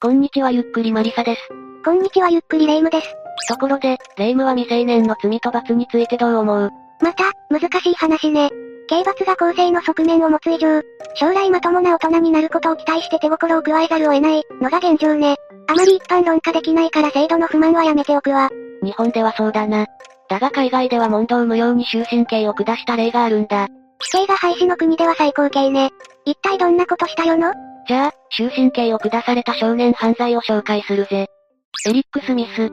こんにちはゆっくりマリサです。こんにちはゆっくりレ夢ムです。ところで、レ夢ムは未成年の罪と罰についてどう思う？また、難しい話ね。刑罰が公正の側面を持つ以上、将来まともな大人になることを期待して手心を加えざるを得ない、のが現状ね。あまり一般論化できないから制度の不満はやめておくわ。日本ではそうだな。だが海外では問答無用に終身刑を下した例があるんだ。死刑が廃止の国では最高刑ね。一体どんなことしたよの？じゃあ、終身刑を下された少年犯罪を紹介するぜ。エリック・スミス。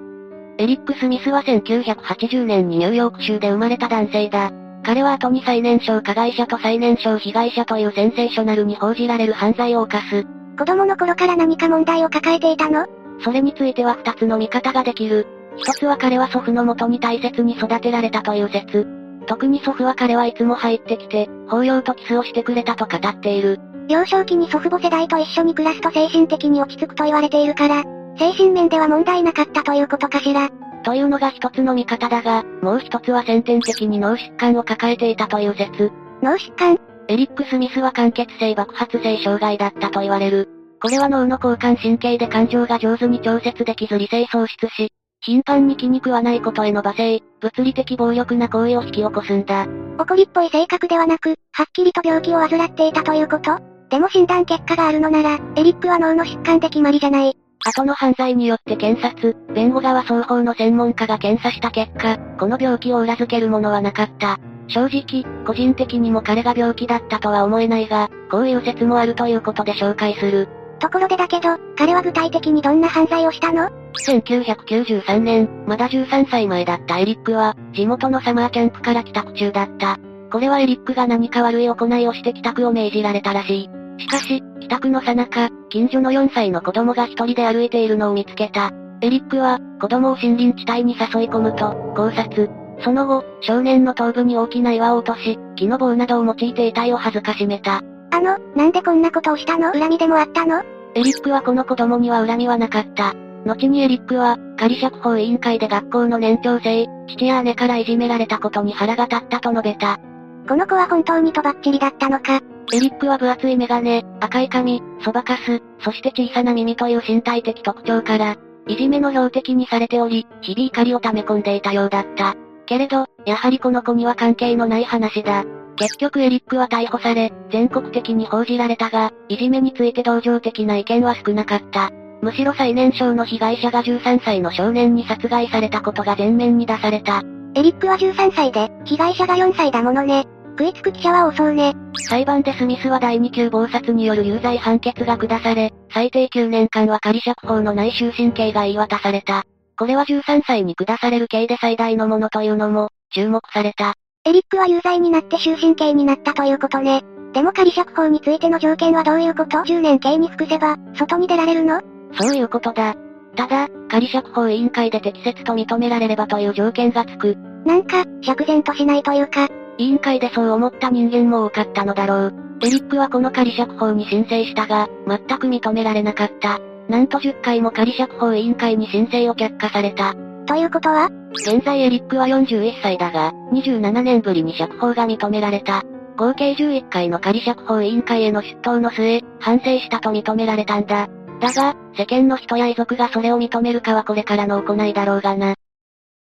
エリック・スミスは1980年にニューヨーク州で生まれた男性だ。彼は後に最年少加害者と最年少被害者というセンセーショナルに報じられる犯罪を犯す。子供の頃から何か問題を抱えていたの？それについては二つの見方ができる。一つは彼は祖父のもとに大切に育てられたという説。特に祖父は彼はいつも入ってきて、抱擁とキスをしてくれたと語っている。幼少期に祖父母世代と一緒に暮らすと精神的に落ち着くと言われているから、精神面では問題なかったということかしら。というのが一つの見方だが、もう一つは先天的に脳疾患を抱えていたという説。脳疾患？エリック・スミスは間欠性爆発性障害だったと言われる。これは脳の交感神経で感情が上手に調節できず理性喪失し、頻繁に気に食わないことへの罵声、物理的暴力な行為を引き起こすんだ。怒りっぽい性格ではなく、はっきりと病気を患っていたということ？でも診断結果があるのなら、エリックは脳の疾患で決まりじゃない。後の犯罪によって検察、弁護側双方の専門家が検査した結果、この病気を裏付けるものはなかった。正直、個人的にも彼が病気だったとは思えないが、こういう説もあるということで紹介する。ところでだけど、彼は具体的にどんな犯罪をしたの ?1993 年、まだ13歳前だったエリックは、地元のサマーキャンプから帰宅中だった。これはエリックが何か悪い行いをして帰宅を命じられたらしい。しかし、帰宅の最中、近所の4歳の子供が一人で歩いているのを見つけた。エリックは、子供を森林地帯に誘い込むと、考察。その後、少年の頭部に大きな岩を落とし、木の棒などを用いて遺体を恥ずかしめた。あの、なんでこんなことをしたの？恨みでもあったの？エリックはこの子供には恨みはなかった。後にエリックは、仮釈放委員会で学校の年長生、父や姉からいじめられたことに腹が立ったと述べた。この子は本当にとばっちりだったのか？エリックは分厚いメガネ、赤い髪、そばかす、そして小さな耳という身体的特徴から、いじめの標的にされており、日々怒りを溜め込んでいたようだった。けれど、やはりこの子には関係のない話だ。結局エリックは逮捕され、全国的に報じられたが、いじめについて同情的な意見は少なかった。むしろ最年少の被害者が13歳の少年に殺害されたことが前面に出された。エリックは13歳で、被害者が4歳だものね。食いつく記者は多そうね。裁判でスミスは第2級暴殺による有罪判決が下され、最低9年間は仮釈放のない終身刑が言い渡された。これは13歳に下される刑で最大のものというのも、注目された。エリックは有罪になって終身刑になったということね。でも仮釈放についての条件はどういうこと ?10 年刑に服せば、外に出られるの？そういうことだ。ただ、仮釈放委員会で適切と認められればという条件がつく。なんか、釈然としないというか、委員会でそう思った人間も多かったのだろう。エリックはこの仮釈放に申請したが、全く認められなかった。なんと10回も仮釈放委員会に申請を却下された。ということは？現在エリックは41歳だが、27年ぶりに釈放が認められた。合計11回の仮釈放委員会への出頭の末、反省したと認められたんだ。だが、世間の人や遺族がそれを認めるかはこれからの行いだろうがな。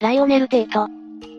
ライオネル・テイト。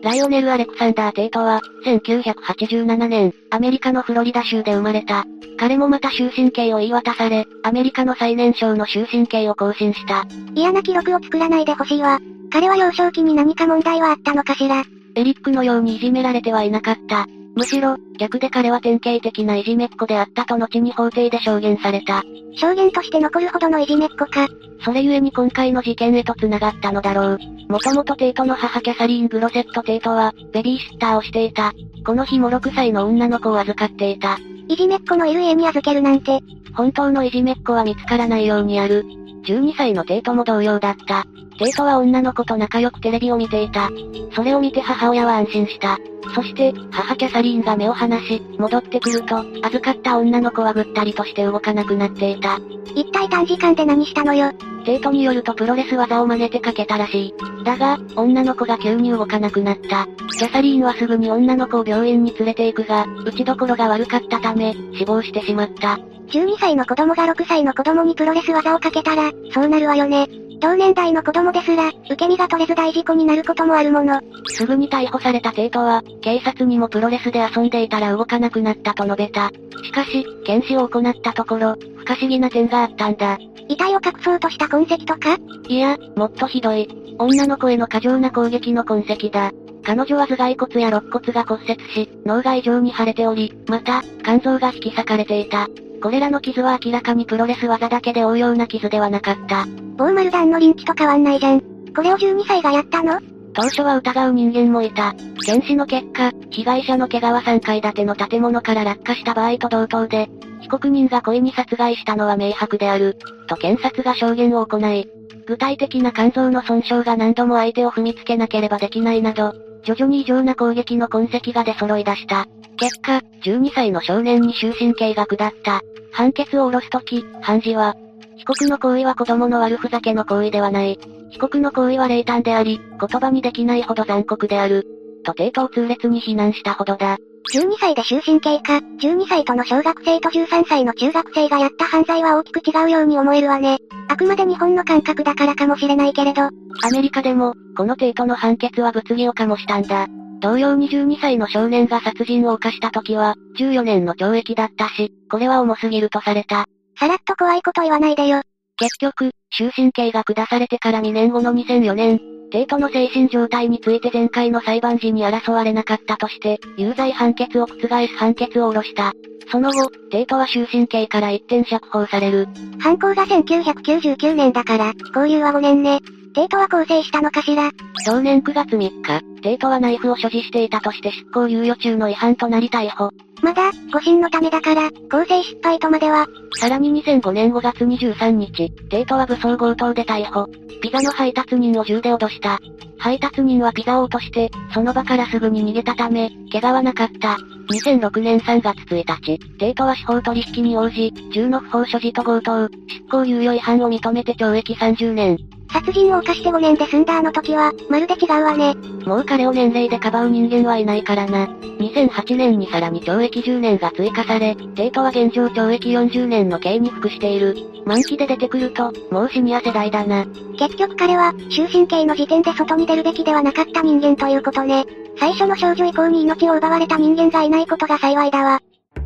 ライオネル・アレクサンダー・テイトは、1987年、アメリカのフロリダ州で生まれた。彼もまた終身刑を言い渡され、アメリカの最年少の終身刑を更新した。嫌な記録を作らないでほしいわ。彼は幼少期に何か問題はあったのかしら。エリックのようにいじめられてはいなかった。むしろ、逆で彼は典型的ないじめっ子であったと後に法廷で証言された。証言として残るほどのいじめっ子か。それゆえに今回の事件へと繋がったのだろう。もともとテイトの母キャサリーン・グロセット・テイトは、ベビーシッターをしていた。この日も6歳の女の子を預かっていた。いじめっ子のいる家に預けるなんて。本当のいじめっ子は見つからないようにやる。12歳のテイトも同様だった。テイトは女の子と仲良くテレビを見ていた。それを見て母親は安心した。そして、母キャサリーンが目を離し、戻ってくると、預かった女の子はぐったりとして動かなくなっていた。一体短時間で何したのよ？テイトによるとプロレス技を真似てかけたらしい。だが、女の子が急に動かなくなった。キャサリーンはすぐに女の子を病院に連れて行くが、打ちどころが悪かったため、死亡してしまった。12歳の子供が6歳の子供にプロレス技をかけたら、そうなるわよね。同年代の子供ですら、受け身が取れず大事故になることもあるもの。すぐに逮捕されたテイトは、警察にもプロレスで遊んでいたら動かなくなったと述べた。しかし、検視を行ったところ、不可思議な点があったんだ。遺体を隠そうとした痕跡とか？いや、もっとひどい。女の子への過剰な攻撃の痕跡だ。彼女は頭蓋骨や肋骨が骨折し、脳が異常に腫れており、また、肝臓が引き裂かれていた。これらの傷は明らかにプロレス技だけで覆うような傷ではなかった。某丸弾のリンチと変わんないじゃん。これを12歳がやったの？当初は疑う人間もいた。検視の結果、被害者の毛皮3階建ての建物から落下した場合と同等で、被告人が故意に殺害したのは明白である、と検察が証言を行い、具体的な肝臓の損傷が何度も相手を踏みつけなければできないなど、徐々に異常な攻撃の痕跡が出揃い出した。結果、12歳の少年に終身刑が下った。判決を下ろすとき、判事は、被告の行為は子供の悪ふざけの行為ではない。被告の行為は冷淡であり、言葉にできないほど残酷である。と抵当痛烈に非難したほどだ。12歳で終身刑か、12歳との小学生と13歳の中学生がやった犯罪は大きく違うように思えるわね。あくまで日本の感覚だからかもしれないけれど。アメリカでも、この帝都の判決は物議を醸したんだ。同様に12歳の少年が殺人を犯した時は、14年の懲役だったし、これは重すぎるとされた。さらっと怖いこと言わないでよ。結局、終身刑が下されてから2年後の2004年、帝都の精神状態について前回の裁判時に争われなかったとして、有罪判決を覆す判決を下ろした。その後、帝都は終身刑から一転釈放される。犯行が1999年だから、交友は5年ね。帝都は構成したのかしら？同年9月3日、帝都はナイフを所持していたとして執行猶予中の違反となり逮捕。まだ、誤審のためだから、構成失敗とまでは。さらに2005年5月23日、帝都は武装強盗で逮捕。ピザの配達人を銃で脅した。配達人はピザを落として、その場からすぐに逃げたため、怪我はなかった。2006年3月1日、帝都は司法取引に応じ、銃の不法所持と強盗、執行猶予違反を認めて懲役30年。殺人を犯して5年で済んだあの時は、まるで違うわね。もう彼を年齢でかばう人間はいないからな。2008年にさらに懲役10年が追加され、テイトは現状懲役40年の刑に服している。満期で出てくると、もうシニア世代だな。結局彼は、終身刑の時点で外に出るべきではなかった人間ということね。最初の少女以降に命を奪われた人間がいないことが幸いだわ。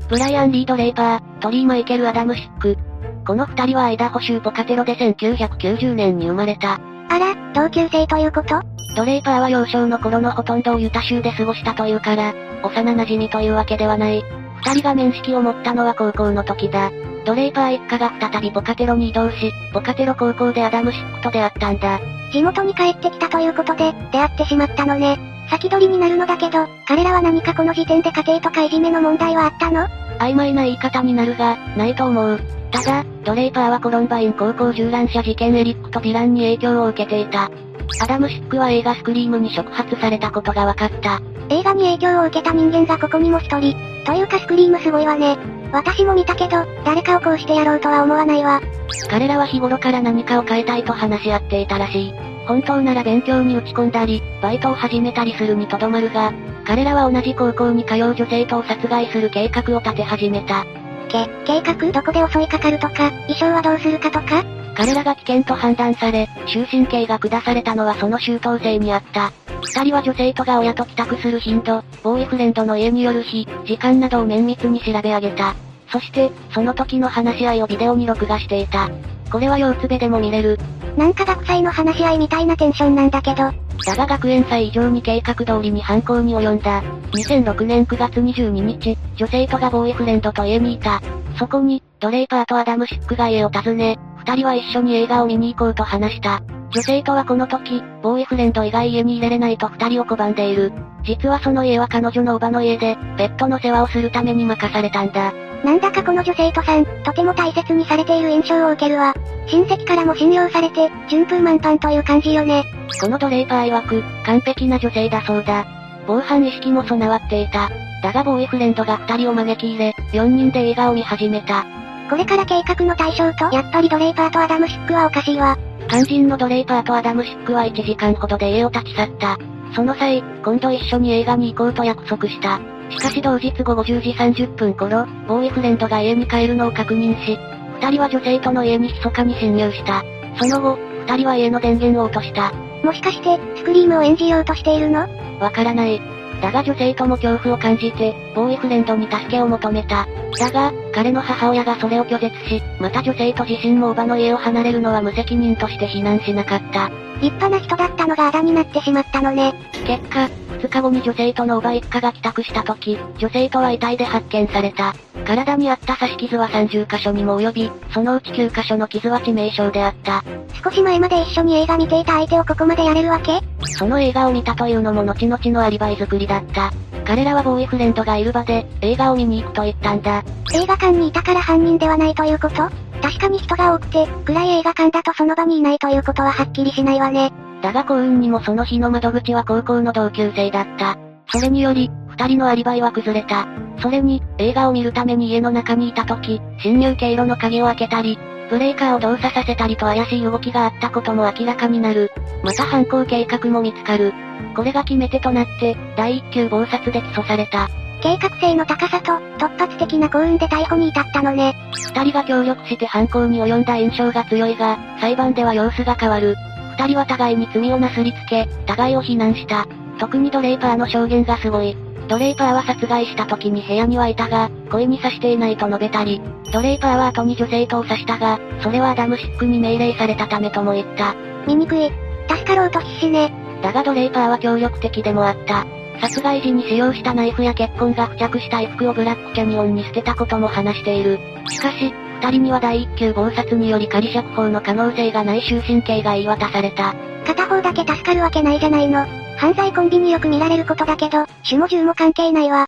ブライアン・リード・レイパー、トリー・マイケル・アダム・シック、この二人はアイダホ州ポカテロで1990年に生まれた。あら、同級生ということ？ドレイパーは幼少の頃のほとんどをユタ州で過ごしたというから、幼馴染というわけではない。二人が面識を持ったのは高校の時だ。ドレイパー一家が再びポカテロに移動し、ポカテロ高校でアダム・シックと出会ったんだ。地元に帰ってきたということで、出会ってしまったのね。先取りになるのだけど、彼らは何かこの時点で家庭とかいじめの問題はあったの？曖昧な言い方になるが、ないと思う。ただ、ドレイパーはコロンバイン高校銃乱射事件エリックとディランに影響を受けていた。アダム・シックは映画スクリームに触発されたことが分かった。映画に影響を受けた人間がここにも一人。というかスクリームすごいわね。私も見たけど、誰かをこうしてやろうとは思わないわ。彼らは日頃から何かを変えたいと話し合っていたらしい。本当なら勉強に打ち込んだり、バイトを始めたりするにとどまるが、彼らは同じ高校に通う女性とを殺害する計画を立て始めた。け、計画どこで襲いかかるとか、衣装はどうするかとか彼らが危険と判断され、終身刑が下されたのはその周到性にあった。二人は女性とが親と帰宅する頻度、ボーイフレンドの家による日、時間などを綿密に調べ上げた。そして、その時の話し合いをビデオに録画していた。これは腰つべでも見れる。なんか学祭の話し合いみたいなテンションなんだけど。だが学園祭以上に計画通りに犯行に及んだ。2006年9月22日、女性とがボーイフレンドと家にいた。そこに、ドレイパーとアダム・シックが家を訪ね、二人は一緒に映画を見に行こうと話した。女性とはこの時、ボーイフレンド以外家に入れれないと二人を拒んでいる。実はその家は彼女のおばの家で、ペットの世話をするために任されたんだ。なんだかこの女性とさん、とても大切にされている印象を受けるわ。親戚からも信用されて、順風満帆という感じよね。このドレイパー曰く、完璧な女性だそうだ。防犯意識も備わっていた。だがボーイフレンドが二人を招き入れ、四人で映画を見始めた。これから計画の対象とやっぱりドレイパーとアダムシックはおかしいわ。肝心のドレイパーとアダムシックは1時間ほどで家を立ち去った。その際、今度一緒に映画に行こうと約束した。しかし同日午後10時30分頃、ボーイフレンドが家に帰るのを確認し、二人は女性との家に密かに侵入した。その後、二人は家の電源を落とした。もしかして、スクリームを演じようとしているの？わからない。だが女性とも恐怖を感じて、ボーイフレンドに助けを求めた。だが、彼の母親がそれを拒絶し、また女性と自身もおばの家を離れるのは無責任として非難しなかった。立派な人だったのがあだになってしまったのね。結果、2日後に女性とのおば一家が帰宅した時、女性とは遺体で発見された。体にあった刺し傷は30箇所にも及び、そのうち9箇所の傷は致命傷であった。少し前まで一緒に映画見ていた相手をここまでやれるわけ？その映画を見たというのも後々のアリバイ作りだった。彼らはボーイフレンドがいる場で、映画を見に行くと言ったんだ。映画館にいたから犯人ではないということ？確かに人が多くて、暗い映画館だとその場にいないということははっきりしないわね。だが幸運にもその日の窓口は高校の同級生だった。それにより、二人のアリバイは崩れた。それに、映画を見るために家の中にいた時、侵入経路の鍵を開けたり、ブレーカーを動作させたりと怪しい動きがあったことも明らかになる。また犯行計画も見つかる。これが決め手となって、第一級暴殺で起訴された。計画性の高さと、突発的な幸運で逮捕に至ったのね。二人が協力して犯行に及んだ印象が強いが、裁判では様子が変わる。二人は互いに罪をなすりつけ、互いを非難した。特にドレイパーの証言がすごい。ドレイパーは殺害した時に部屋にはいたが、恋に刺していないと述べたり、ドレイパーは後に女性とを刺したが、それはアダムシックに命令されたためとも言った。醜い。助かろうと必死ね。だがドレイパーは協力的でもあった。殺害時に使用したナイフや血痕が付着した衣服をブラックキャニオンに捨てたことも話している。しかし、二人には第一級暴殺により仮釈放の可能性がない終身刑が言い渡された。片方だけ助かるわけないじゃないの。犯罪コンビによく見られることだけど、種も銃も関係ないわ。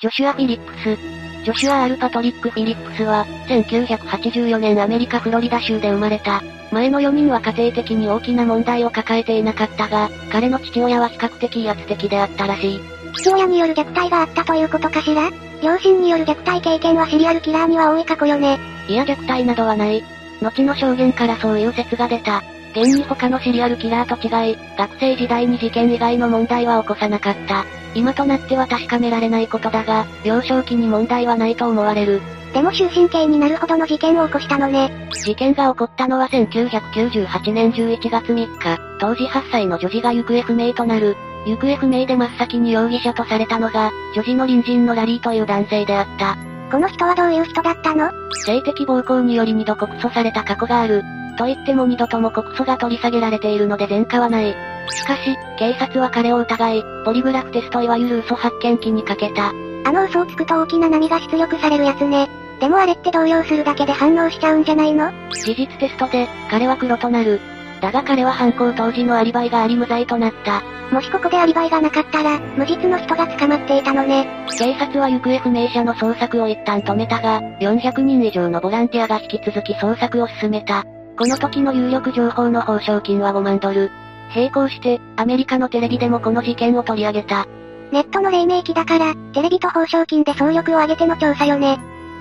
ジョシュア・フィリップス。ジョシュア・アル・パトリック・フィリップスは、1984年アメリカ・フロリダ州で生まれた。前の4人は家庭的に大きな問題を抱えていなかったが、彼の父親は比較的威圧的であったらしい。父親による虐待があったということかしら？両親による虐待経験はシリアルキラーには多い過去よね。いや虐待などはない。後の証言からそういう説が出た。現に他のシリアルキラーと違い、学生時代に事件以外の問題は起こさなかった。今となっては確かめられないことだが、幼少期に問題はないと思われる。でも終身刑になるほどの事件を起こしたのね。事件が起こったのは1998年11月3日、当時8歳の女児が行方不明となる。行方不明で真っ先に容疑者とされたのが、女児の隣人のラリーという男性であった。この人はどういう人だったの？性的暴行により二度告訴された過去がある。と言っても二度とも告訴が取り下げられているので前科はない。しかし、警察は彼を疑い、ポリグラフテストいわゆる嘘発見器にかけた。あの嘘をつくと大きな波が出力されるやつね。でもあれって動揺するだけで反応しちゃうんじゃないの？事実テストで、彼は黒となる。だが彼は犯行当時のアリバイがあり無罪となった。もしここでアリバイがなかったら、無実の人が捕まっていたのね。警察は行方不明者の捜索を一旦止めたが、400人以上のボランティアが引き続き捜索を進めた。この時の有力情報の報奨金は5万ドル。並行して、アメリカのテレビでもこの事件を取り上げた。ネットの黎明期だから、テレビと報奨金で総力を挙げての調査よね。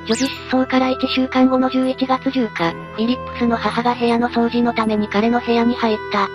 女児失踪から1週間後の11月10日、フィリップスの母が部屋の掃除のために彼の部屋に入った。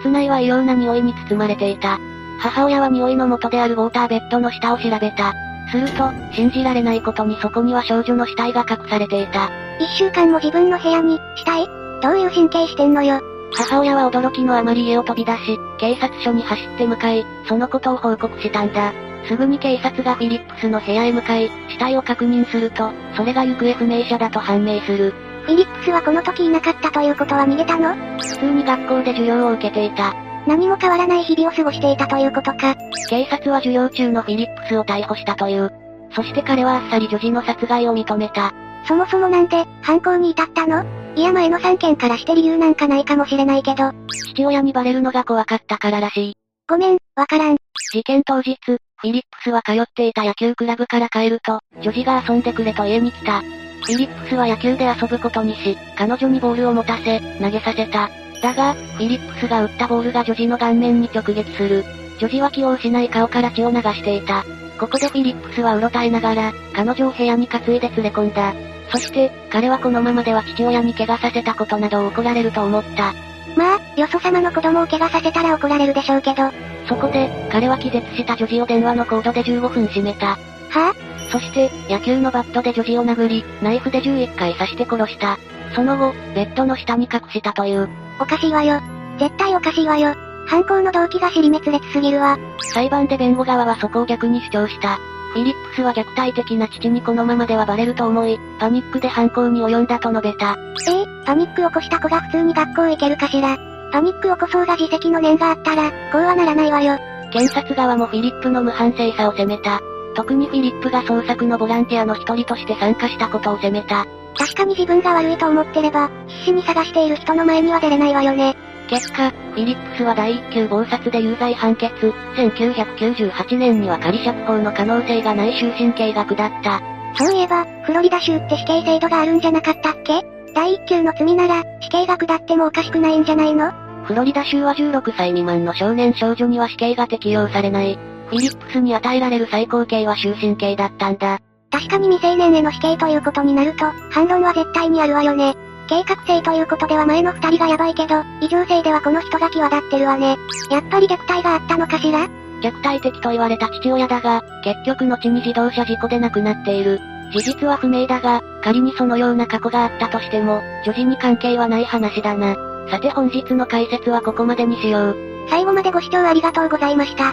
室内は異様な匂いに包まれていた。母親は匂いの元であるウォーターベッドの下を調べた。すると、信じられないことにそこには少女の死体が隠されていた。一週間も自分の部屋に、死体？どういう神経してんのよ。母親は驚きのあまり家を飛び出し、警察署に走って向かい、そのことを報告したんだ。すぐに警察がフィリップスの部屋へ向かい、死体を確認すると、それが行方不明者だと判明する。フィリップスはこの時いなかったということは逃げたの？普通に学校で授業を受けていた。何も変わらない日々を過ごしていたということか。警察は授業中のフィリップスを逮捕したという。そして彼はあっさり女児の殺害を認めた。そもそもなんで、犯行に至ったの？いや前の3件からして理由なんかないかもしれないけど。父親にバレるのが怖かったかららしい。ごめん、わからん。事件当日、フィリップスは通っていた野球クラブから帰ると、女児が遊んでくれと家に来た。フィリップスは野球で遊ぶことにし、彼女にボールを持たせ、投げさせた。だが、フィリップスが打ったボールが女児の顔面に直撃する。女児は気を失い顔から血を流していた。ここでフィリップスはうろたえながら、彼女を部屋に担いで連れ込んだ。そして、彼はこのままでは父親に怪我させたことなどを怒られると思った。まあ、よそ様の子供を怪我させたら怒られるでしょうけど。そこで、彼は気絶した女児を電話のコードで15分閉めた。はぁ、あ、そして、野球のバットで女児を殴り、ナイフで11回刺して殺した。その後、ベッドの下に隠したという。おかしいわよ。絶対おかしいわよ。犯行の動機が尻滅裂すぎるわ。裁判で弁護側はそこを逆に主張した。フィリップスは虐待的な父にこのままではバレると思い、パニックで犯行に及んだと述べた。ええパニック起こした子が普通に学校行けるかしら。パニック起こそうが自責の念があったら、こうはならないわよ。検察側もフィリップの無反省さを責めた。特にフィリップが捜索のボランティアの一人として参加したことを責めた。確かに自分が悪いと思ってれば、必死に探している人の前には出れないわよね。結果、フィリップスは第一級謀殺で有罪判決、1998年には仮釈放の可能性がない終身刑が下った。そういえば、フロリダ州って死刑制度があるんじゃなかったっけ？第一級の罪なら、死刑が下ってもおかしくないんじゃないの？フロリダ州は16歳未満の少年少女には死刑が適用されない。フィリップスに与えられる最高刑は終身刑だったんだ。確かに未成年への死刑ということになると、反論は絶対にあるわよね。計画性ということでは前の二人がヤバいけど、異常性ではこの人が際立ってるわね。やっぱり虐待があったのかしら？虐待的と言われた父親だが、結局後に自動車事故で亡くなっている。事実は不明だが、仮にそのような過去があったとしても、女児に関係はない話だな。さて本日の解説はここまでにしよう。最後までご視聴ありがとうございました。